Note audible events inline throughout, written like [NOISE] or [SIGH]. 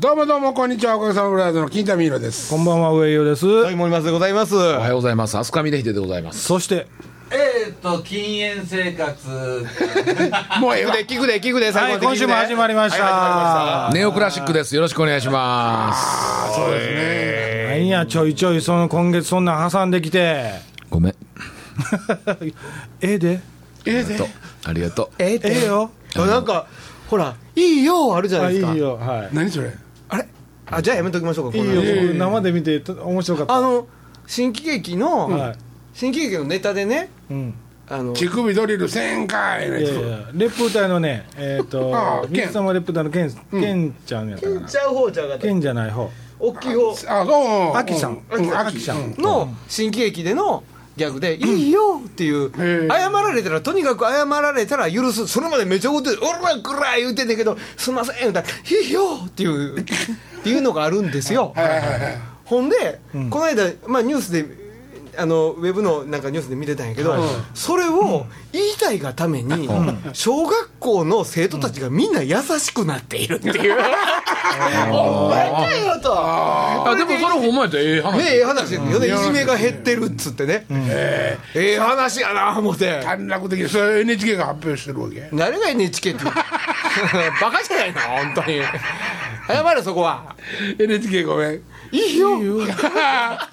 どうもどうもこんにちはおかげさまブラザーズの金田美宏です。こんばんは上与です、はい、森松でございます。おはようございます。飛鳥峰秀でございます。そしてえー、っと禁煙生活。もうええで、聞くで、聞くで、最はい後まで聞くで。今週も始まりました、はネオクラシックです。よろしくお願いします。そうですね。なんやちょいちょいその今月そんなん挟んできて。ごめん。[LAUGHS] ええで。ええで。と、ありがとう。ええええよ。なんか、ほら、いいよ、あるじゃなあいいいですか。よ。はい。何それ？あじゃあやめときましょうか、いいよ生で見てと面白かった。あの、新喜劇の、はい。新喜劇のネタでね、うん。あの、乳首ドリル1000回のいやいややレップ隊のねえっ、とああ三つ様レップ隊のケンケン。ちゃんやったかな。ちゃう方ちゃうかった。ケ。ンじゃない方。大きい方。つあそうアキさん。うん。アキ。さん。うん。の新喜劇での、ギャグで、いいよっていう、謝られたら、とにかく謝られたら許す、それまでめちゃ怒って、おらくら言うてんだけど、すんません、言うたら、いいよっていう、っていうのがあるんですよ。はいはいはいほんで、この間、まあ、ニュースであのウェブのなんかニュースで見てたんやけど、それを言いたいがために、小学校の生徒たちがみんな優しくなっているっていう、お前かよと。あ、でもそれほんまやったらええ話。ねええ話ですよね、いじめが減ってるっつってね、ええ。話やな思って、短絡的に。それ NHK が発表してるわけ。誰が NHK って、[LAUGHS] バカじゃないの、本当に、謝れ、そこは、NHK ごめん。いいよ、[LAUGHS]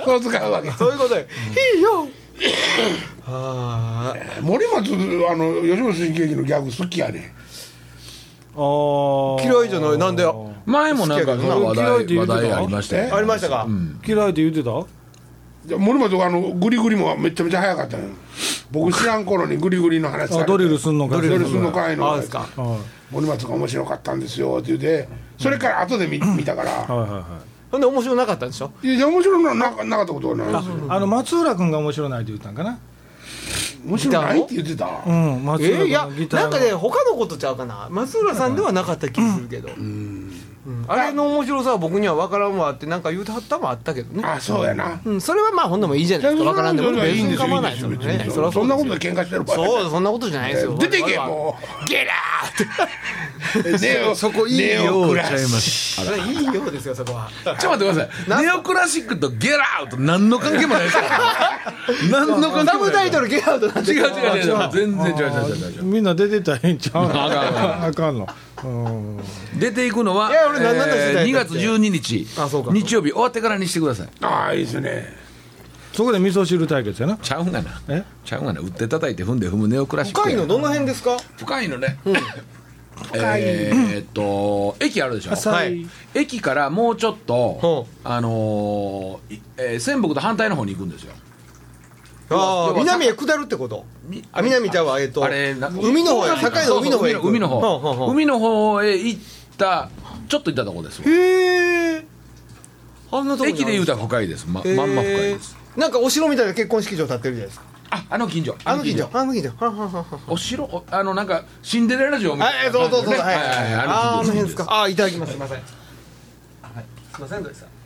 そう使うわけ。そういうことで、いいよ。ああ。森松あの吉本新喜劇のギャグ好きやねああ嫌いじゃない。なんで？前もなんかその話嫌いって題、話言うてた？題ありましたよ。ありましたか、嫌いって言ってた？じゃあ森松あのグリグリもめちゃめちゃ早かったのよ。僕知らん頃にグリグリの話されて。あドリルすんのかドリルすんのかいのあですか。はい。森松が面白かったんですよって言ってそれから後で見見たから。はいはいはい。ほんで面白なかったんでしょ？いやいや面白いのはななかったことはない。ですよあの松浦君が面白ないって言ったんかな？面白ないって言ってた？うん松浦えー、いや君のギターなんかね他のことちゃうかな？松浦さんではなかった気するけど、うんあれの面白さは僕には分からんわってなんか言うてはったもあったけどね。あそうやな。うん、それはまあほんでもいいじゃないですか。分からんでも。それはいいんですよ構わないですよね。そんなことうで喧嘩してる場合。そうそんなことじゃないですよ。出ていけもゲラーってう。[LAUGHS] ネオそこいいよネオクラちゃいまいいようですよそこは。ちょっと待ってください。ネオクラシックとゲラアウト何の関係もないですよ。[LAUGHS] 何の関係サもない。ブタイトルゲラーと違う違う違う。全然違う違う違う違う。みんな出てたらええんちゃうの？あかんのうん出ていくのは、いや俺何の話えー2だよ月12日。あそうか。日曜日。終わってからにしてください。ああいいですね。そこで味噌汁対決やな。ちゃうんがな。え？ちゃうんがな。打って叩いて踏んで踏むネオクラシックや。深いのどの辺ですか？深いのね。えーっと、駅あるでしょ？はい。駅からもうちょっとほ、あのーいえー仙北と反対の方に行くんですよ。ああ南へ下るってこと？みあ南ちゃうわえっとあれな海の方へ境の海の方へ海の方ほう海の方へ行ったちょっと行ったとこですへえあんなとこ駅で言うたら深いです。ままんま深いです。なんかお城みたいな結婚式場建ってるじゃないですか。ああの近所。あの近所。あの近所。お城おあのなんかシンデレラ城みたいな。はいそうそうそう。ね。はいはいはい。ああの辺ですか。ああいただきます。すいません。はい。すいませんどうでした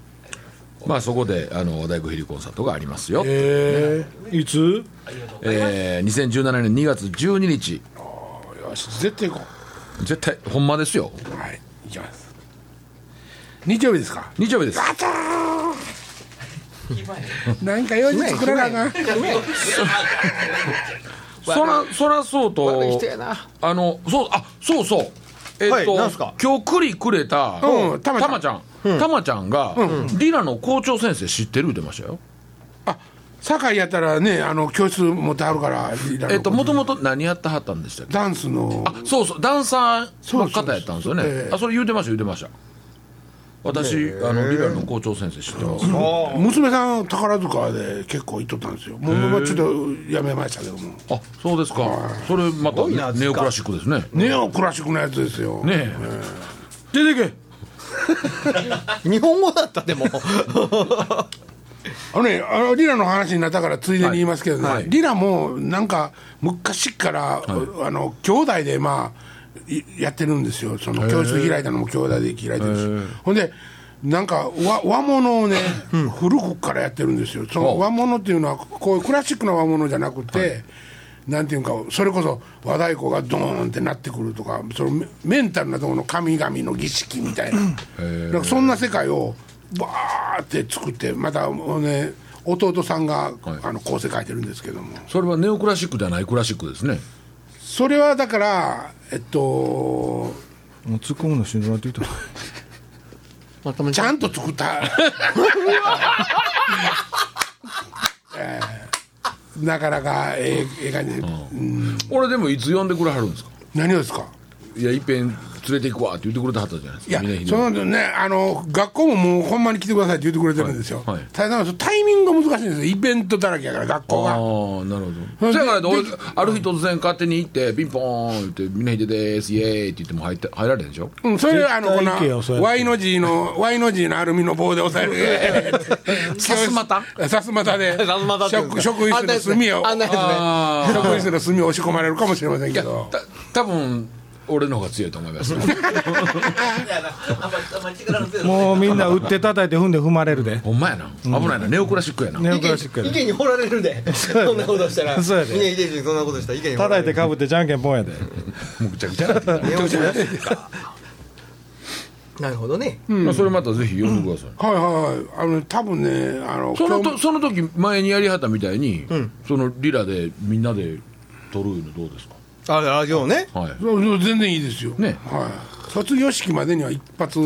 まあそこであの大工ヘリコンサートがありますよ。えいつ？えー2017年2月12日。えよし絶対行こ絶対ほんまですよ。うはい行きます。日曜日ですか？日曜日です。なんか用事作らなあかん。[LAUGHS] そらそらそうとあのそうあそうそう。えっと、今日栗くれた、うん。たまちゃんたまちゃん、ちゃん。が、リナの校長先生知ってる言ってましたよ。あ堺やったらねあの教室持ってはるからえっと、もともと何やってはったんでしたっけ？ダンスの。あ、そうそう、ダンサーの方やったんですよね。そうそうそうええあ、それ言うてました、言うてました。私、あの、リナの校長先生知ってます。娘さん宝塚で結構行っとったんですよ。もうもうちょっとやめましたけども。あ、そうですか。それまた、ごいなネオクラシックですね。ネオクラシックのやつですよ。ね出てけ日本語だったでも。[LAUGHS] あのねあのリラの話になったからついでに言いますけどね、はい。はいリラもなんか昔から、あの兄弟でまあいやってるんですよ。その教室開いたのも兄弟で開いてるんですよほんでなんか和和物をね、古くからやってるんですよ。その和物っていうのはこういうクラシックな和物じゃなくて、なんていうかそれこそ和太鼓がドーンってなってくるとかそのメメンタルなところの神々の儀式みたいな。なんかそんな世界をバーって作ってまたね弟さんが、あの構成書いてるんですけども。それはネオクラシックではないクラシックですね。それはだからえっともう突っ込むのしんどなって言ったちゃんと作った、[LAUGHS] [LAUGHS] [LAUGHS] えーなかなかええええ感じ。で、うん。俺でもいつ呼んでくれはるんですか？何をですか？いやいっぺん連れて行くわって言ってくれてはったじゃないですいやか峰秀そのね。あの学校ももうほんまに来てくださいって言ってくれてるんですよ、はい。はいただタイミングが難しいんですよ。イベントだらけやから学校ああがーなるほそれでどそやからある日突然勝手に行ってピンポーン言って「峰秀ですイエーイ」って言っても入って入られへんでしょ？うん、それであのこの Y の字の Y の字のアルミの棒で押さえる。[LAUGHS] さすまた？さすまたで。[LAUGHS] さすまたっていうん職職員室の隅を。職員室の隅を押し込まれるかもしれませんけど。た多分俺の方が強いと思います。もうみんな打って叩いて踏んで踏まれるで。ほんまやな。危ないな。ネオクラシックやな。ネオクラシックやで池に掘られるで。そんなことしたら。そうやで。峰秀氏そんなことしたら池に掘られる。叩いてかぶってじゃんけんぽんやで。もうぐちゃぐちゃネオクラシックか。なるほどね。まあそれまたぜひ呼んでください、はいはいはい。あの多分ねあのそのその時前にやりはったみたいに、そのリラでみんなで撮るのどうですか？あラジオね。はい。全然いいですよ。ね。はい。卒業式までには一発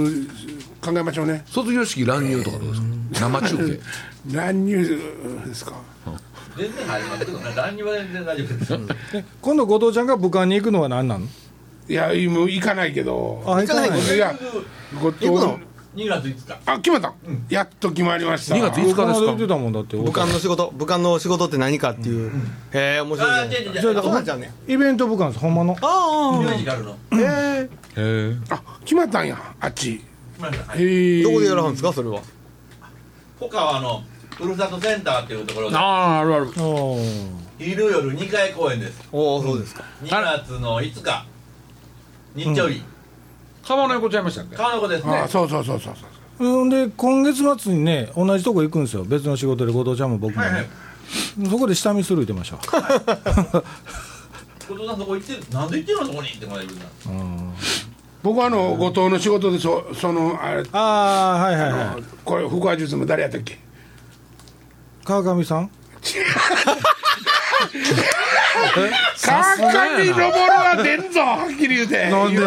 考えましょうね。卒業式乱入とかどうですか？生中継。[LAUGHS] 乱入ですか？全然入りますけどね何にも全然大丈夫です。今度後藤ちゃんが武漢に行くのは何なのいやもう行かないけど。あ行かないいいや後藤行くの？2月5日。あ決まった、やっと決まりました。2月5日ですか？言ってたもんだって。武漢の仕事武漢の仕事って何かっていう。へえ面白いね。あ違う違う違う。それだそうなんちゃうね。イベント武漢ですほんまの。あミュージカルの。あへえへえ。あ決まったんやあっち。はいへえ。どこでやらはんですかそれは？他はあのふるさとセンターっていうところで。あああるある。昼夜2回公演です。おおそうですか。2月の5日。日曜日川の横ちゃいましたっけ？川の子ですね。あそうそうそうそうそう。うんで今月末にね同じとこ行くんですよ。別の仕事で後藤ちゃんも僕もね、はいはい。そこで下見する言ってました。後藤さんそこ行ってるなんで行ってるのそこにってまだ言うな。僕はあの後藤の仕事でそそのあれああはいはいあはい。のこれ腹話術の誰やったっけ？川上さん？[LAUGHS] 川上登るは出んぞはっきり言うて。なんで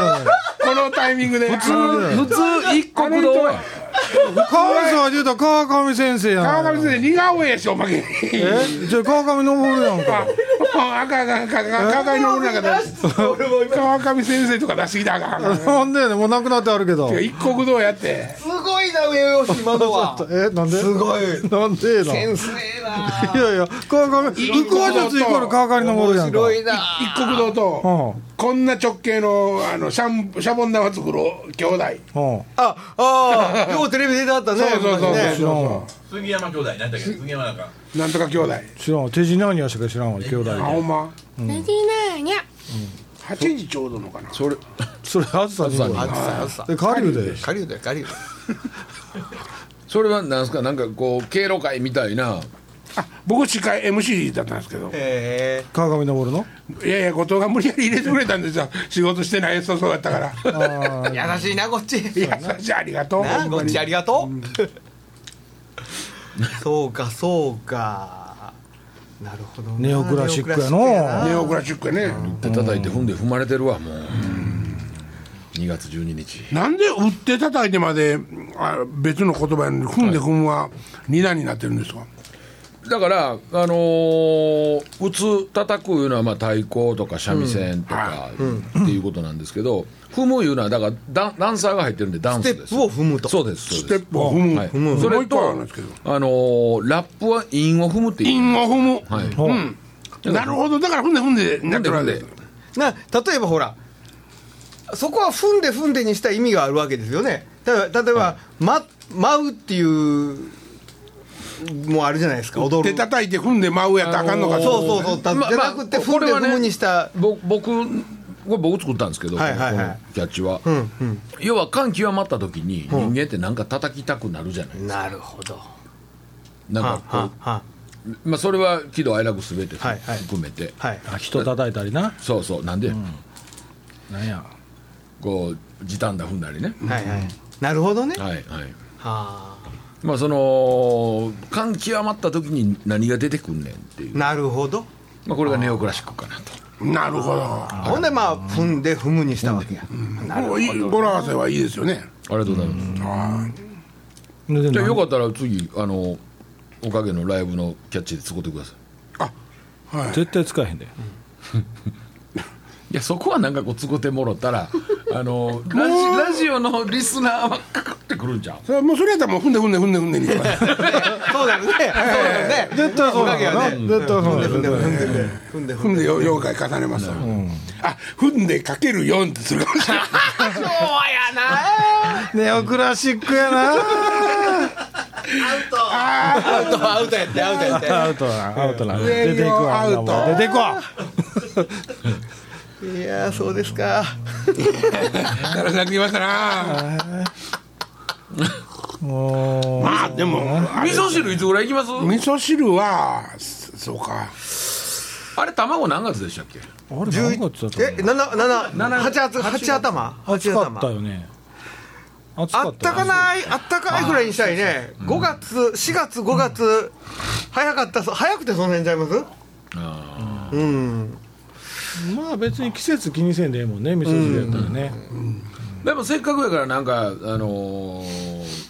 このタイミングで。普通普通一国堂や川上さん言うたら川上先生やん。川上先生似顔絵やしおまけに。え？じゃあ川上登るやんか。ああかんあかんあかん。川上登るなんか出川上先生とか出しすぎたらあかんあかん。なんでもうなくなってあるけど。一国堂やって。すごいな上吉窓は。[LAUGHS] え？なんで？すごい。なんでな先生ないやいや川上腹話術イコール川上登るやんか。面白いな。一国堂とうん。こんな直径のあのシャンシャボン玉作る兄弟。うん。あああようテレビ出てあったねそうそうそう昔ね。杉山兄弟。何だっけ？杉山なんか。なんとか兄弟。知らんわ。手品にはしか知らんわ兄弟。であほんま。8時ちょうどのかな。それそれあずさにあずさあずさで？下流で狩人や狩人それはなんですか？なんかこう敬老会みたいな。あ僕司会 MC だったんですけど。へ川上登るの？いやいや後藤が無理やり入れてくれたんですよ。仕事してないそうそうやったから。優しいなこっち。優しいありがとう。こっちありがとう。そうかそうか。なるほどなネオクラシックやの。ネオクラシックやな。ネオクラシックやね。で叩いて踏んで踏まれてるわもう。2月12日。なんで打って叩いてまであ別の言葉やのに踏んで踏むは二段になってるんですか？だから、あのー打つ叩くいうのはまあ太鼓とか三味線とかっていうことなんですけど、踏むいうのはだからダンダンサーが入ってるんでダンスです。ステップを踏むと。そうですそうスです。テップを踏む、はい。踏むそれとるんですけど。あのーラップは韻を踏むっていう。韻を踏む、はい。ほう。うんなるほど。だから踏んで踏んでなってるわけで。すな例えばほらそこは踏んで踏んでにした意味があるわけですよね。例えば例えば、ま舞うっていうもうあるじゃないですか。踊る。手叩いて踏んで舞うやったらあかんのか、そうそうそう。たまあじゃなくてまあ踏んで踏むにした。ぼ僕これ僕作ったんですけど、はいはいはい。キャッチは、うんうん。要は感極まった時に人間ってなんか叩きたくなるじゃない、なるほど。なんかこうははまあ、それは喜怒哀楽すべてはいはい。含めて、はい。あ人叩いたりな。そうそう。なんで、なんや。こう時短だ踏んだりね、はいはい。なるほどね。ははい。はいあまあその感極まった時に何が出てくんねんっていう、なるほど。まあ、これがネオクラシックかなと。なるほど。ほんでまあ踏んで踏むにしたわけや。もういい。語呂合わせはいいですよね。ありがとうございます、じゃあよかったら次あのおかげのライブのキャッチで使ってください。はい。絶対使えへんで。いやそこはなんかこう使ってもろたらあのラジラジオのリスナーはかかってくるんじゃんそれはもうそれやったらもう踏んで踏んで踏んで踏んでにそうだよね。そうだよね [LAUGHS] 絶対そうだよね。絶対そうだよ踏んで踏んで踏んで踏んで踏んでよ妖怪重ねますわあ踏んでかける4ってするかもしれないネオクラシックやなアウトアウトやってアウトやってアウトなアウトな上出ていくわアウトもう出ていくわいやーそうですかだらしなくきましたな [LAUGHS] まあでも味噌汁いつぐらい行きます？味噌汁はそそうか。あれ卵何月でしたっけ？あれ何月だったえ七七七八月八頭？八頭。ったよね。あったたかない？あったかいぐらいにしたいね。5月4月5月。早かったそ早くてその辺ちゃいます？あうん。まあ別に季節気にせんでええもんね味噌汁やったらね。ーでもせっかくやからなんかあのー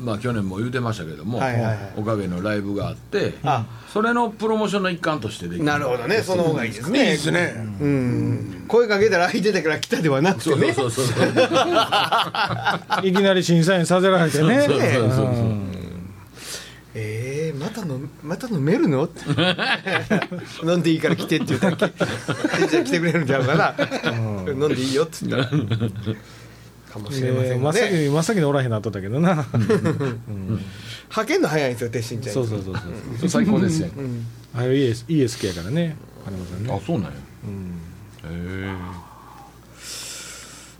まあ去年も言うてましたけども、はいはいはい。おかげのライブがあってあ。それのプロモーションの一環としてできるなるほどね。その方がいいですいいねですね。うん。声かけたら相手だから来たではなくてね。そうそうそうそう [LAUGHS] いきなり審査員させられてね。そうそうそうそうえー、またのまた飲めるの？っ [LAUGHS] て飲んでいいから来てって言ったらじゃあ来てくれるんちゃうかな、飲んでいいよっつった。らかもしれません真っ先がねに真っ先におらへんなっとったけどな。派遣の早いんですよ鉄心ちゃ。んそうそうそうそう。最高ですよ、あれ ES, ES 系やからね。金本さんね。あそうなんや、へえ。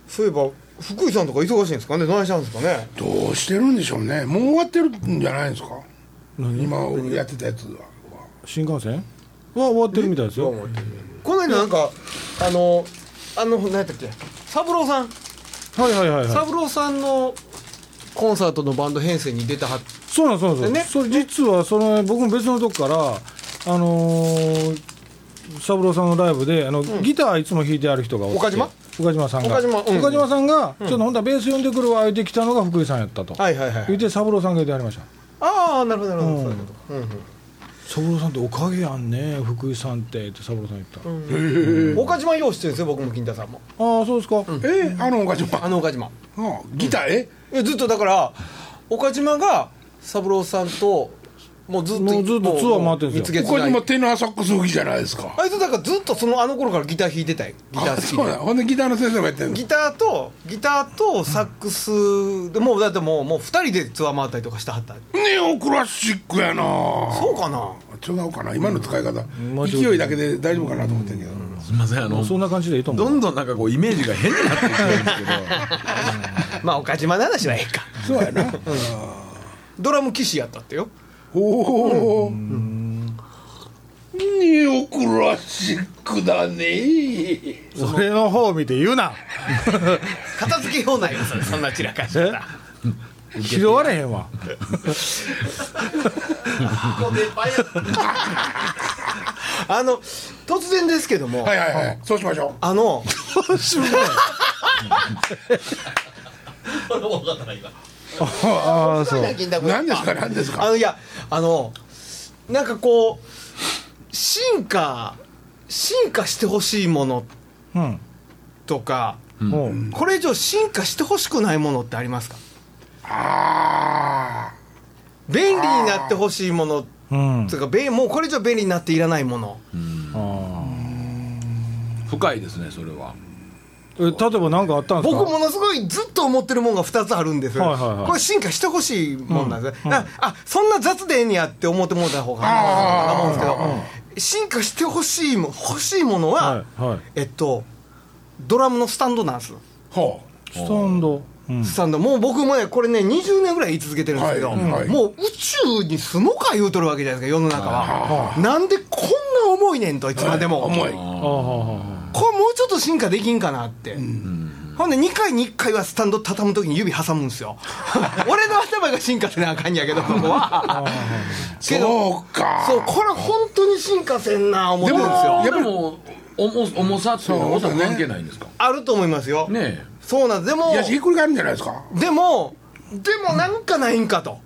そういえば福井さんとか忙しいんですかね？何したんですかね？どうしてるんでしょうね。もう終わってるんじゃないですか？今やってたやつは。新幹線？は終わってるみたいですよ。この間なんかあのあの何やったっけ？三郎さん。はいはいはいはい。三郎さんのコンサートのバンド編成に出たはっそうなんそうなんね。それ実はその僕も別のとこからあのー三郎さんのライブであの、ギターいつも弾いてある人がおって。岡島？岡島さんが。岡島うん。岡島さんが、ちょっとほんとはベース呼んでくるわ言ってきたのが福井さんやったと、はいはいはい言って三郎さんが言ってありましたああなるほどなるほど、うん。そういうこと、うんうん。三郎さんっておかげやんね福井さんってって三郎さん言った、岡島よう知ってるんですよ僕も金太さんも。ああそうですか、えあの岡島。あの岡島。あギター？え？えずっとだから岡島が三郎さんともうずっともうずっとツアー回ってるんですよ。岡蜜月島テナーサックス吹きじゃないですか。あいつだからずっとそのあの頃からギター弾いてたよ。ギターあ好きで。そうだほんでギターの先生もやってるの？ギターとギターとサックスでもうだってもうもう2人でツアー回ったりとかしてはった。ネオクラシックやな。そうかな？違うかな。今の使い方、もうちょっと勢いだけで大丈夫かなと思ってんけど、すみませんあのそんな感じでいいと思う。どんどんなんかこうイメージが変になってきてるんですけど。[LAUGHS] まあ岡島の話はええか。そうやな。ドラム騎士やったってよおおネオクラシックだねそれの方を見て言うな。片付けようないよそんな散ら [LAUGHS] かしたら拾われへんわあの突然ですけども、はいはいはい。そうしましょあの [LAUGHS] これも分かったな今ああそう。う何ですか何ですか？あのいやあのなんかこう進化進化してほしいものうん。とかもうこれ以上進化してほしくないものってありますか？あ便利になってほしいものうん。というか便もうこれ以上便利になっていらないもの。あ深いですねそれは例えば何かあったんですか？僕ものすごいずっと思ってるものが2つあるんです。よ、はいはいはい。これ進化してほしいもんなんです、うんああそんな雑でええんやって思ってもらった方がいいと思うんですけど進化してほしいも欲しいものは、はいはいえっとドラムのスタンドなんですあほスタンドうんスタンドもう僕もねこれね20年ぐらい言い続けてるんですけど、はいはいもう宇宙宙に住もうか言うとるわけじゃないですか世の中はなんでこんな重いねんといつまでも重いああはこれもうちょっと進化できんかなって、ほんで2回に1回はスタンド畳む時に指挟むんですよ。[LAUGHS] 俺の頭が進化せなあかんやけどそこは。[LAUGHS] けどそうか。そうこれ本当に進化せんな思ってるんですよ。でも重重さっていうのは音関係ないんですか？あると思いますよ、ねそうなんです。でもいやひっくり返るんじゃないですか？でもでもなんかないんかと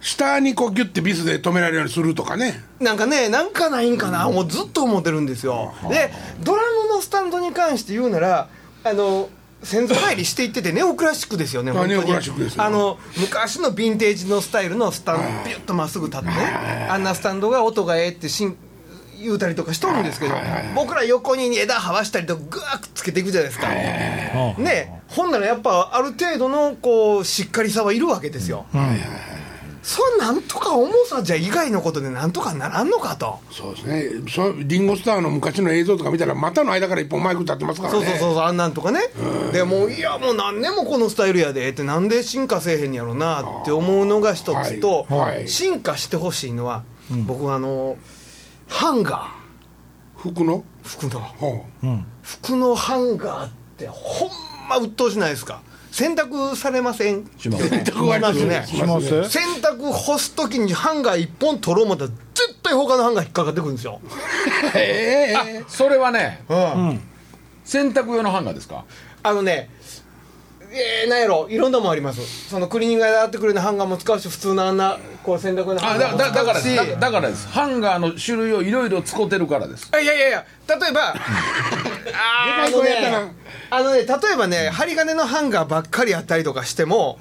下にこうギュッてビスで止められるようにするとかね。なんかねなんかないんかなもうずっと思ってるんですよ。でドラムのスタンドに関して言うならあの先祖返りしていっててネオクラシックですよねあ本当に。ネオクラシックですよ。あの昔のヴィンテージのスタイルのスタンドビュッとまっすぐ立ってねあんなスタンドが音がええってしん言うたりとかしとるんですけど僕ら横に枝はわしたりとかグワーッつけていくじゃないですかねほんならやっぱある程度のこうしっかりさはいるわけですよそれなんとか重さじゃ以外のことでなんとかならんのかと。そうですね。そうリンゴスターの昔の映像とか見たら股の間から一本マイク立ってますからね。そうそうそうそうあんなんとかね。でもういやもう何年もこのスタイルやでってなんで進化せえへんやろなって思うのが一つと、はい。はい。進化してほしいのは、僕はあのハンガ服の？ー服の。ほ服のハンガーってほんま鬱陶しないですか？洗濯されません？します。洗濯ますね。洗濯干す時にハンガー一本取ろう思ったら絶対他のハンガー引っかかってくるんですよ、うええそれはねうん。洗濯用のハンガーですか？あのねえー、なんやろいろんなもんあります。そのクリーニング屋で洗ってくれるハンガーも使うし普通のあんなこう洗濯のハあンガーもだだだから使うしです。だだからです。ハンガーの種類をいろいろ使ってるからです。あいやいやいや例えばあのねあのね例えばね針金のハンガーばっかりあったりとかしても、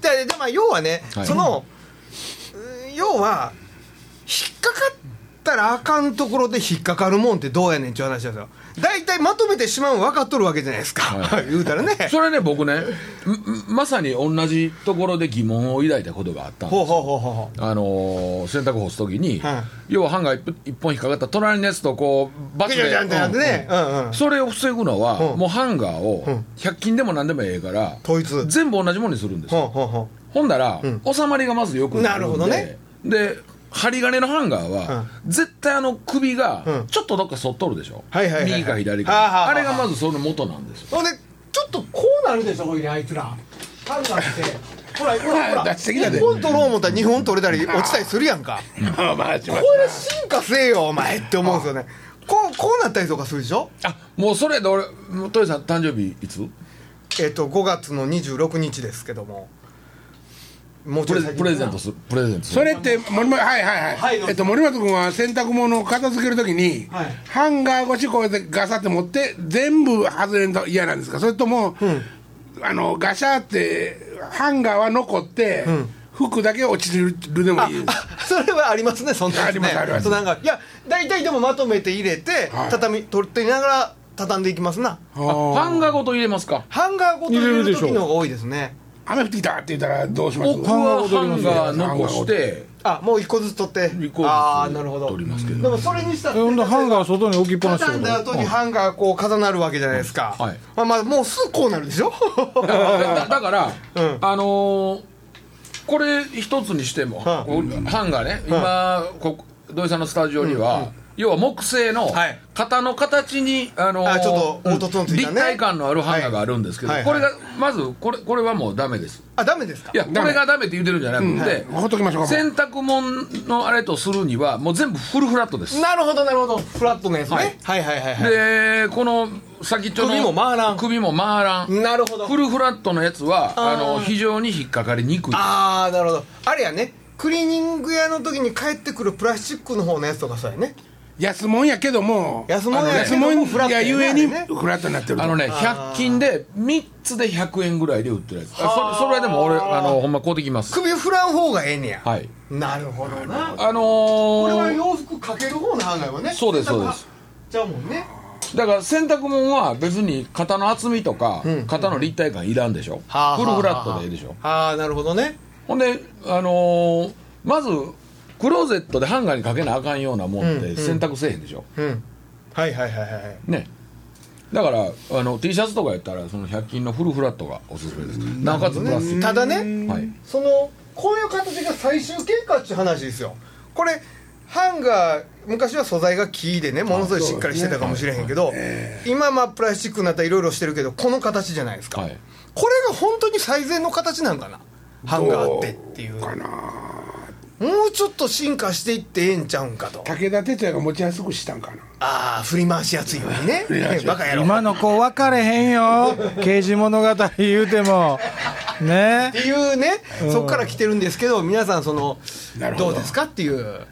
ででまあ要はね、はい。そのうん要は引っかかったらあかんところで引っかかるもんってどうやねんっていう話なんですよ大体まとめてしまうの分かっとるわけじゃないですか、[LAUGHS] 言うたらね。それね僕ねんまさに同じところで疑問を抱いたことがあったんです。ほうほうほうほうほう。あのー洗濯干す時に、はい要はハンガー一本引っかかった隣のやつとこうバツでそれを防ぐのは、うん。もうハンガーをん。100均でも何でもええから統一。全部同じものにするんですよ。ほんだら、ん。収まりがまずよくなるんでなるほどね。で針金のハンガーは、絶対あの首がうん。ちょっとどっか反っとるでしょ、はいはいはいはい。右か左か、はあれがまずその元なんですよ。うほんでちょっとこうなるでしょほいであいつら。ハンガーって。ほらほらほら。[LAUGHS] 出してきたで。1本取ろう思ったら2本取れたり落ちたりするやんか。[LAUGHS] まあまあしますこれ進化せえよお前って思うんですよねこうこうなったりとかするでしょ？あもうそれで俺トヨさん誕生日いつ？えっ、と5月の26日ですけどももうちょい先プレゼントするプレゼントする。それって森本はいはいはい、はいえっと、森本君は洗濯物を片付けるときに、はい。ハンガー越しこうやってガサって持って全部外れんと嫌なんですか？それとも、あのガシャってハンガーは残って、服だけ落ちるでもいいです。あそれはありますねそんなね。ありますあります。そうなんかいや大体でもまとめて入れて、はい。畳取っていながら畳んでいきますな。あハンガーごと入れますか？ハンガーごと入れる時の方が多いですね雨降ってきたって言ったらどうします？僕はハンガー残して。あもう一個ずつ取って。一個ずつああなるほど。取りますけどでもそれにしたらえほんでハンガー外に置きっぱなし畳んだ後にハンガーこう重なるわけじゃないですか、はい。まあまあもうすぐこうなるでしょ？だ [LAUGHS] だから、うん。あのーこれ一つにしても、ハンガーね今、こ土井さんのスタジオには、要は木製のはい。型の形に、あのーあちょっと凹凸のついたね。立体感のあるハンガーがあるんですけど、はい。これがまずこれこれはもうダメです。あダメですか？いやこれがダメって言ってるんじゃなくて、ほっときましょう洗濯物のあれとするにはもう全部フルフラットです。なるほどなるほど。フラットのやつね、はい、はいはいはいでこの先っちょの首も回らん。首も回らん。なるほど。フルフラットのやつはあの非常に引っかかりにくい。ああなるほど。あれやね。クリーニング屋の時に帰ってくるプラスチックの方のやつとかそうやね安物やけども安物やあの安物フラットやゆえにフラットになってると。あのね100均で3つで100円ぐらいで売ってるやつ。あ。そそれはでも俺あのほんま買うてきます。首振らん方がええねや。はい。なるほどな。あのこれはー、洋服かける方のハンガーよね。そうですそうです。じゃあもんね。だから洗濯物は別に肩の厚みとか、肩の立体感いらんでしょ、はあフルフラットでええでしょ。ああなるほどね。ほんであのーまずクローゼットでハンガーにかけなあかんようなもんって洗濯せえへんでしょ、うん。はいはいはいはいね。だからあの T シャツとかやったらその100均のフルフラットがおすすめですなおかつプラス。チックただねはい。そのこういう形が最終結果っていう話ですよ。これハンガー昔は素材が木でねものすごいしっかりしてたかもしれへんけど、今まあプラスチックになったらいろいろしてるけどこの形じゃないですか、はい。これが本当に最善の形なんかな。ハンガーってっていうかなもうちょっと進化していってええんちゃうんかと。武田鉄矢が持ちやすくしたんかな。ああ振り回しやすいようにね。バカ野郎。今の子分かれへんよ。刑事物語言うても。ね。っていうね、そこから来てるんですけど皆さんそのど。どうですかっていう。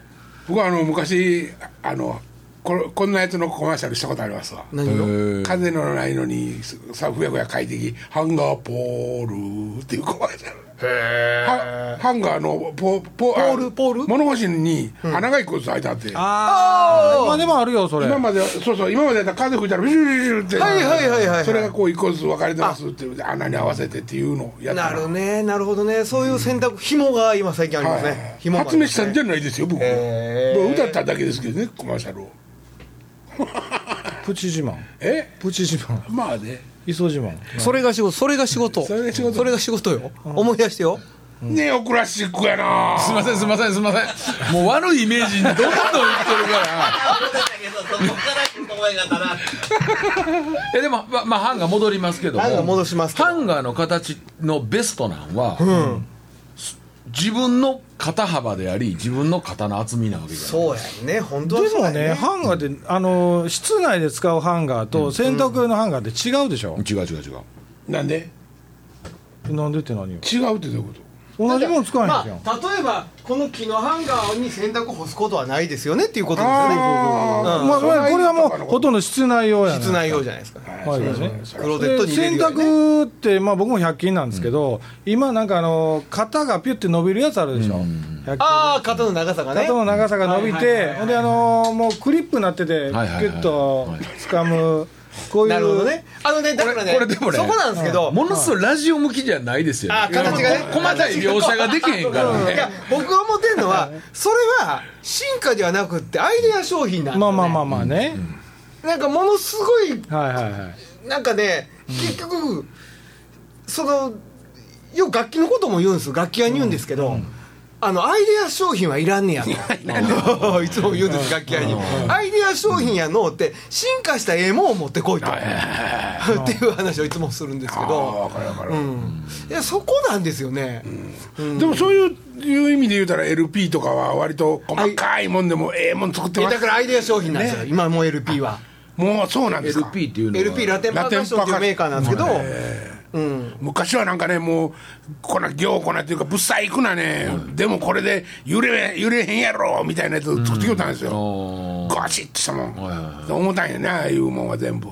僕はあの昔あのこれこんなやつのコマーシャルしたことありますわ。何を？風のないのにさふやふや快適ハンガーポールっていうコマーシャル。はハンガーのポポポールポール？物干しに穴が一個ずつ開いて。あって、ああ今でもあるよそれ。今までそうそう今までやったら風吹いたらビシュビシュって、はいはいはいはいそれがこう一個ずつ分かれてますっていう穴に合わせてっていうのをやったなるねなるほどね。そういう選択紐が今最近ありますはいね紐が発明したんじゃないですよ僕歌っただけですけどねコマーシャルをプチ自慢。え？プチ自慢。まあね磯自慢それが仕事それが仕事。それが仕事。それが仕事よ。思い出してよ。ネオクラシックやな。すいませんすいませんすいません。もう悪いイメージにどんどんいってるから。[LAUGHS] えでも、ままあ、ハンガー戻りますけども。ハンガー戻しますけど。ハンガーの形のベストなんは、自分の肩幅であり自分の肩の厚みなわけじゃない。そうやんね。本当はでもそうやね。ハンガーってあの室内で使うハンガーと洗濯用のハンガーって違うでしょ、違う違う違う。なんで？なんでって何よ？違うってどういうこと？同じもの使わへんじゃん、まあ、例えばこの木のハンガーに洗濯干すことはないですよねっていうことですよねあうんまあまあ、これはもうほとんど室内用やね室内用じゃないですかはい。ね。クローゼットに入れる洗濯って、まあ、僕も100均なんですけど、今なんかあの肩がピュッて伸びるやつあるでしょ、100均。ああ肩の長さがね。肩の長さが伸びて、ほんであのもうクリップになってて、はいはいはいピュッと掴む、こういう、なるほどね。あのねだからねこれこれでもねそこなんですけど、ものすごいラジオ向きじゃないですよ、ね、あ形がね。細かい描写ができへんからね。[LAUGHS] いや僕が思ってるのはそれは進化ではなくってアイデア商品なんね、まあまあまあまあね、なんかものすごいはいはいはい。なんかね、結局そのよく楽器のことも言うんです楽器は言うんですけど、あのアイデア商品はいらんねやと。[LAUGHS] いつも言うんです楽器屋に。アイデア商品やのって進化したええもんを持ってこいと。[LAUGHS] っていう話をいつもするんですけど。いやそこなんですよね、でもそういういう意味で言うたら LP とかは割と細かいもんでもええもん作ってますだからアイデア商品なんですよ、今もう LP は。もうそうなんですか。LP っていうのは。LP ラテンパーカッションっていうメーカーなんですけど、うん、昔はなんかねもうこんな行こなっていうかぶっ細工なね、でもこれで揺れ揺れへんやろみたいなやつを作ってきよったんですよ、ガチッとしたもん、重たいよねああいうもんは全部、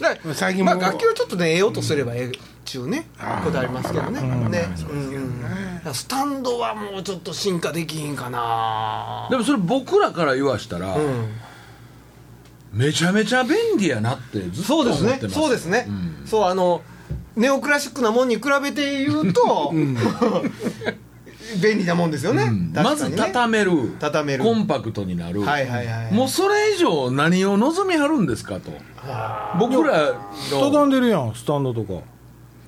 だから最近もまあ、楽器をちょっとね得ようとすればええっちゅうねことありますけどね。ねうんスタンドはもうちょっと進化できひんかなでもそれ僕らから言わしたら、うんめちゃめちゃ便利やなってずっとそうですね思ってますそうですね、そうあのネオクラシックなもんに比べて言うと、便利なもんですよね、まず確かにね。畳める畳める。コンパクトになる、はいはいはいもうそれ以上何を望みはるんですかと。僕らの畳んでるやんスタンドとか。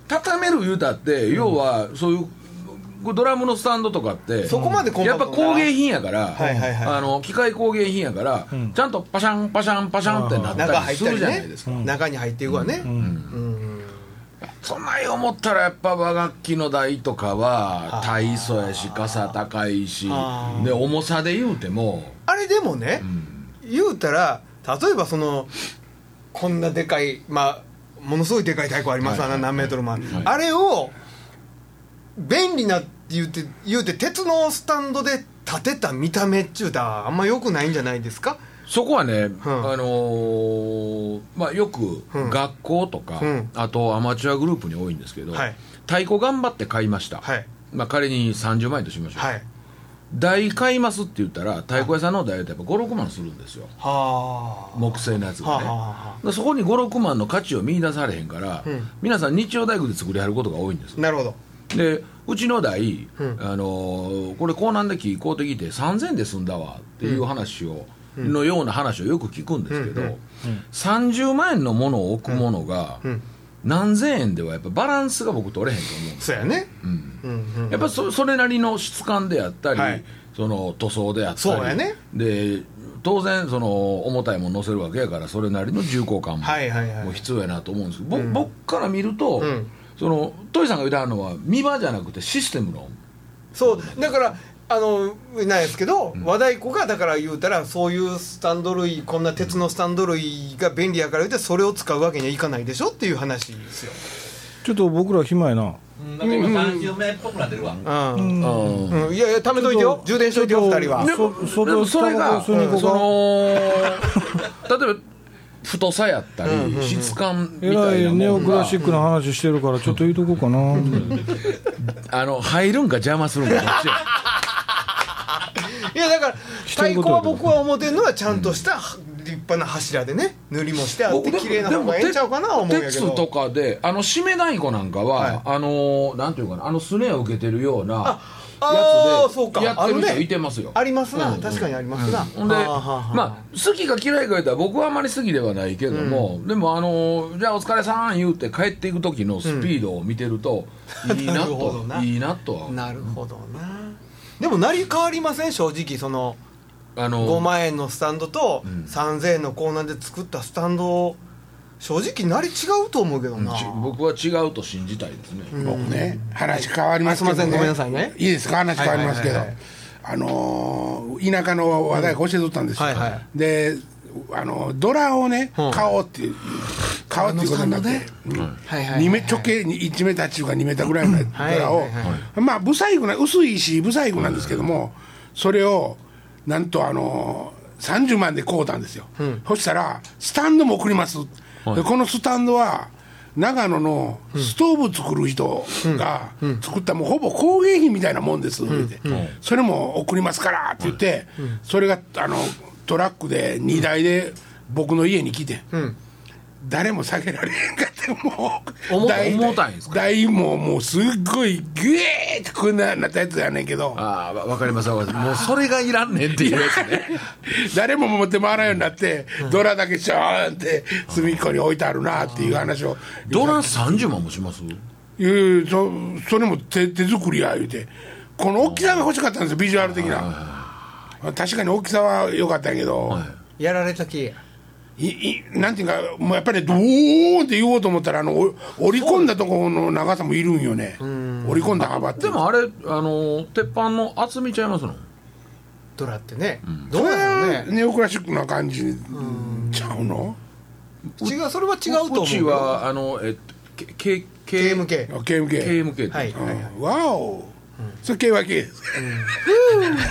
畳める言うたって、要はそういうドラムのスタンドとかってそこまでコンパやっクトなぱ工芸品やから、はいはいはい。あの機械工芸品やから、ちゃんとパシャンパシャンパシャンってな中ったりするじゃないですか、中に入っていくわね、うんそんなん思ったらやっぱ和楽器の台とかは大層やし傘高いしあで重さで言うてもあれでもね、言うたら例えばそのこんなでかいまあものすごいでかい太鼓ありますわな、何メートルもある、あれを便利なって言うて言うて鉄のスタンドで立てた見た目っちゅうたらあんま良くないんじゃないですか？そこはね、ん。あのーまあ、よくうん。学校とか、うん。あとアマチュアグループに多いんですけど、はい。太鼓頑張って買いました、はい。まあ、仮に30万円としましょう、はい。台買いますって言ったら太鼓屋さんの台ってやっぱ56万するんですよ。は木製のやつがね、はそこに56万の価値を見出されへんから、うん。皆さん日曜大工で作りはることが多いんですあなるほど。でうちの台、うん。あのーこれ港南で木買うてきて3000円で済んだわっていう話を、のような話をよく聞くんですけど、30万円のものを置くものが、うん何千円ではやっぱバランスが僕取れへんと思うんですそうやね。やっぱそそれなりの質感であったり、はい。その塗装であったりね。で当然その重たいもの乗せるわけやからそれなりの重厚感も必要やなと思うんですけど、ぼ僕から見ると、ん。そのトイさんが言うてはるのは見場じゃなくてシステムの。そう。だからあのなんですけど、和太鼓がだから言うたらそういうスタンド類こんな鉄のスタンド類が便利やから言うてそれを使うわけにはいかないでしょっていう話ですよ、ちょっと僕ら暇やな。うん。なんか今30名っぽくなってるわ。うん。うん。うん。いやいや貯めといてよ。充電しといてよ2人は。でもそでもそれがタバコ吸いに行こうかその [LAUGHS] 例えば太さやったり、質感みえたらいネオいなもんが。クラシックな話してるからちょっと言うとこうかな。あの入るんか邪魔するんかどっちやいやだから太鼓は僕は思ってるのはちゃんとした立派な柱でね塗りもしてあって綺麗な方がええんちゃうかな思うんやけ鉄とどかであの締め太鼓なんかは、はい。あのなんていうかなあのすねを受けてるようなあやつーそうか。でやってる人いてますよ。ありますな、うん確かにありますな、ほんでまあ好きか嫌いか言ったら僕はあまり好きではないけども、でもあのじゃあお疲れさん言うて帰っていく時のスピードを見てると、いいなと。[LAUGHS] ないいなとはなるほどなでも成り変わりません？正直そのあの5万円のスタンドと3000円のコーナーで作ったスタンド正直なり違うと思うけどな、ち僕は違うと信じたいですね、僕ね話変わりますけど、ね、あすいません。ごめんなさいね。いいですか？話変わりますけど、はいはいはいあのー田舎の話題教えとったんですよ、はいはい。であのドラをね、うん。買おうっていう買おうっていうことになって、直径に1メーター中か2メーターぐらいのドラを、まあ不細工な薄いし不細工なんですけども、それをなんとあのー30万で買うたんですよ、そしたらスタンドも送ります、でこのスタンドは長野のストーブ作る人が作ったもうほぼ工芸品みたいなもんです、言うてそれも送りますからって言って、それがあのトラックで荷台で僕の家に来て、誰も下げられへんかってもう重たいんですか？台ももうすっごいグエーってこんななったやつやねんけど。ああわわかりますわかります。もうそれがいらんねんっていうやつね。[LAUGHS] 誰も持って回らないようになって、ドラだけシャーンって隅っこに置いてあるなっていう話を。ドラ30万もします？いうそそれも手手作りや言うて。この大きさが欲しかったんですよビジュアル的な確かに大きさは良かったんやけど、やられた系やいいなんていうかもうやっぱりドーンって言おうと思ったらあのお折り込んだところの長さもいるんよね。折り込んだ幅ってでもあれあの鉄板の厚みちゃいますの？ドラってね、うなんだろうれねネオクラシックな感じ。ちゃうの？違うそれは違うと思ううちはあのえ KMK KMK KMK はいはいわおそれ KYK です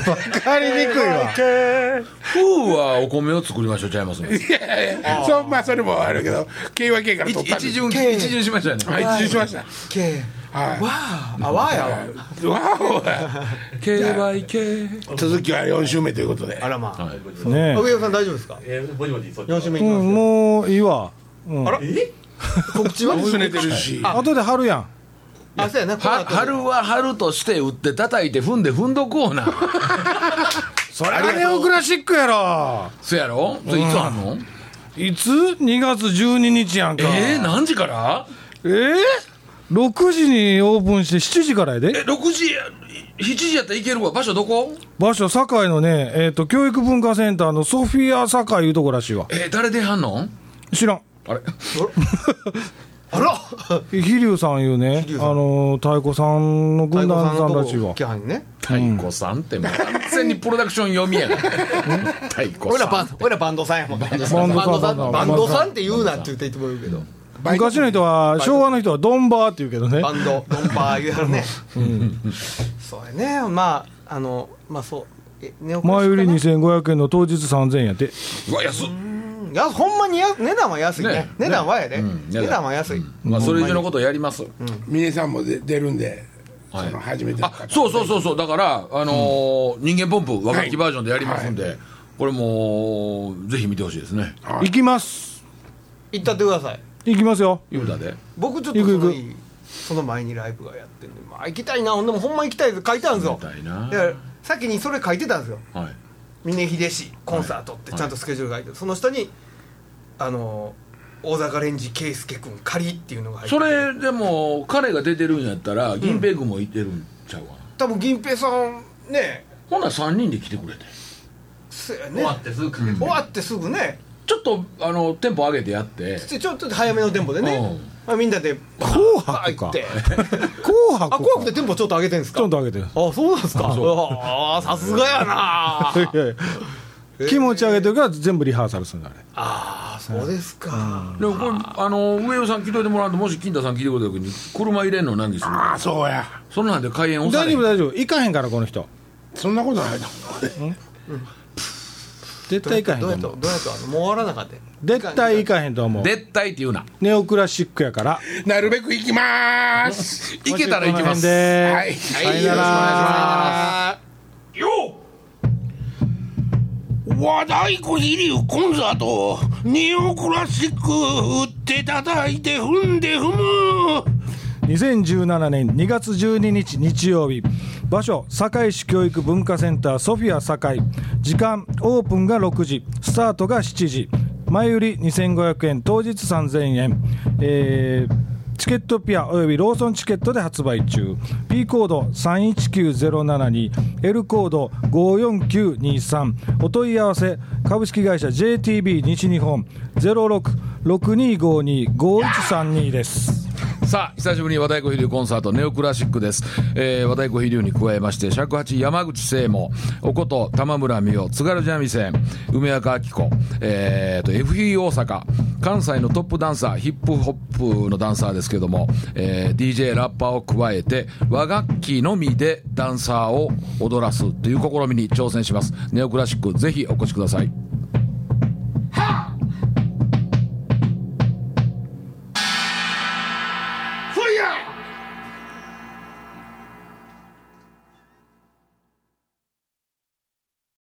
分かりにくいわ。風はお米を作りましょうちゃいますの。いやいやそうまあそれもあるけど KYK から取ったんです。一巡 K 一巡しましたよね。はい一致しました。K はい。わああわあや。わわお KYK 続きは4週目ということで。あらまあ、ね上尾さん大丈夫ですか？えー、ぼちぼちそっち。4週目いきますよ、もういいわ、うん、あらえ？[LAUGHS] 告知は？すねてるし。後で貼るやんあそうやな春は春として打って叩いて踏んで踏んどこうな。[LAUGHS] それがネオクラシックやろ。そやろ？それいつあんの？いつ ?2 月12日やんか。えー、何時から？えー、6時にオープンして7時からやえで6時7時やったら行けるわ。場所どこ？場所堺のね、えー、と教育文化センターのソフィア堺いうとこらしいわ。えー、誰ではんの？知らん。あれ？[LAUGHS] あら。飛龍さんいうね。あの太鼓さんの軍団さんらしいわ来はんね。太鼓さんってもう完全にプロダクション読みやな太鼓俺らさんバン俺らバンドさんやもんバンドさん。バンドさんバンドさんバンドさんって言うなって言っていつも言うけど。昔の人は昭和の人はドンバーって言うけどね。バンドドンパー言うやるねそうやね。まああのまあそう。前売りシック2500円の当日3000円やって。うわ安っやほんまにや値段は安いね。ね。値段はやで、うん。値段。は安い、まあそれ以上のことやります、峰さんもで出るんではい。その初めて。のあ方そうそうそうそう。だから、あのー人間ポンプ若きバージョンでやりますんで、これもうぜひ見てほしいですね。はい。行きます。行ったってください。行きますよ。言うたで、僕ちょっと行く行く。その前にライブがやってるんで、まあ、行きたいなほんでもほんま行きたいって書いてあるんですよみたいなだから先にそれ書いてたんですよはい峰秀氏コンサートってちゃんとスケジュール書いてる、その下にあの大阪レンジ圭介君仮っていうのが入ってそてれでも彼が出てるんやったら銀平君もいてるんちゃうかな、多分銀平さんねほんなら3人で来てくれて。そうやね。終わってすぐかけて終わってすぐね。ちょっとあのテンポ上げてやって。ちょっと早めのテンポでね、まあ、みんなで紅白か。って。[LAUGHS] 紅白紅白でテンポちょっと上げてんですか？ちょっと上げてる。あそうなんですか？ああさすがやな。[LAUGHS] いやいや。気持ち上げてるから全部リハーサルするんだあれああそうですか、でもこれあの上尾さん聞いといてもらうともし金太さん聞いてくれた時に車入れんの何するああそうや。そんなんで開演押されへん大丈夫大丈夫。行かへんからこの人。そんなことないと絶対行かへんと思う。どうやとどうやとあのもう終わらなかった。絶対行かへんと思う。絶対って言うな。ネオクラシックやから。なるべく行きまーす [LAUGHS] 行けたら行きます。ではい。さよなら。よろしくお願いし和太鼓飛龍コンサートネオクラシック打って叩いて踏んで踏む2017年2月12日日曜日場所堺市教育文化センターソフィア堺。時間オープンが6時スタートが7時前売り2500円当日3000円、えーチケットピアおよびローソンチケットで発売中。P コード319072 L コード54923お問い合わせ株式会社 JTB 西日本。0662525132です。さあ久しぶりに和太鼓飛龍コンサートネオクラシックです、えー和太鼓飛龍に加えまして尺八山口聖もおこと玉村美代津軽三味線梅若明子、えー、と FE 大阪関西のトップダンサーヒップホップのダンサーですけども、えー DJ ラッパーを加えて和楽器のみでダンサーを踊らすという試みに挑戦します。ネオクラシックぜひお越しください。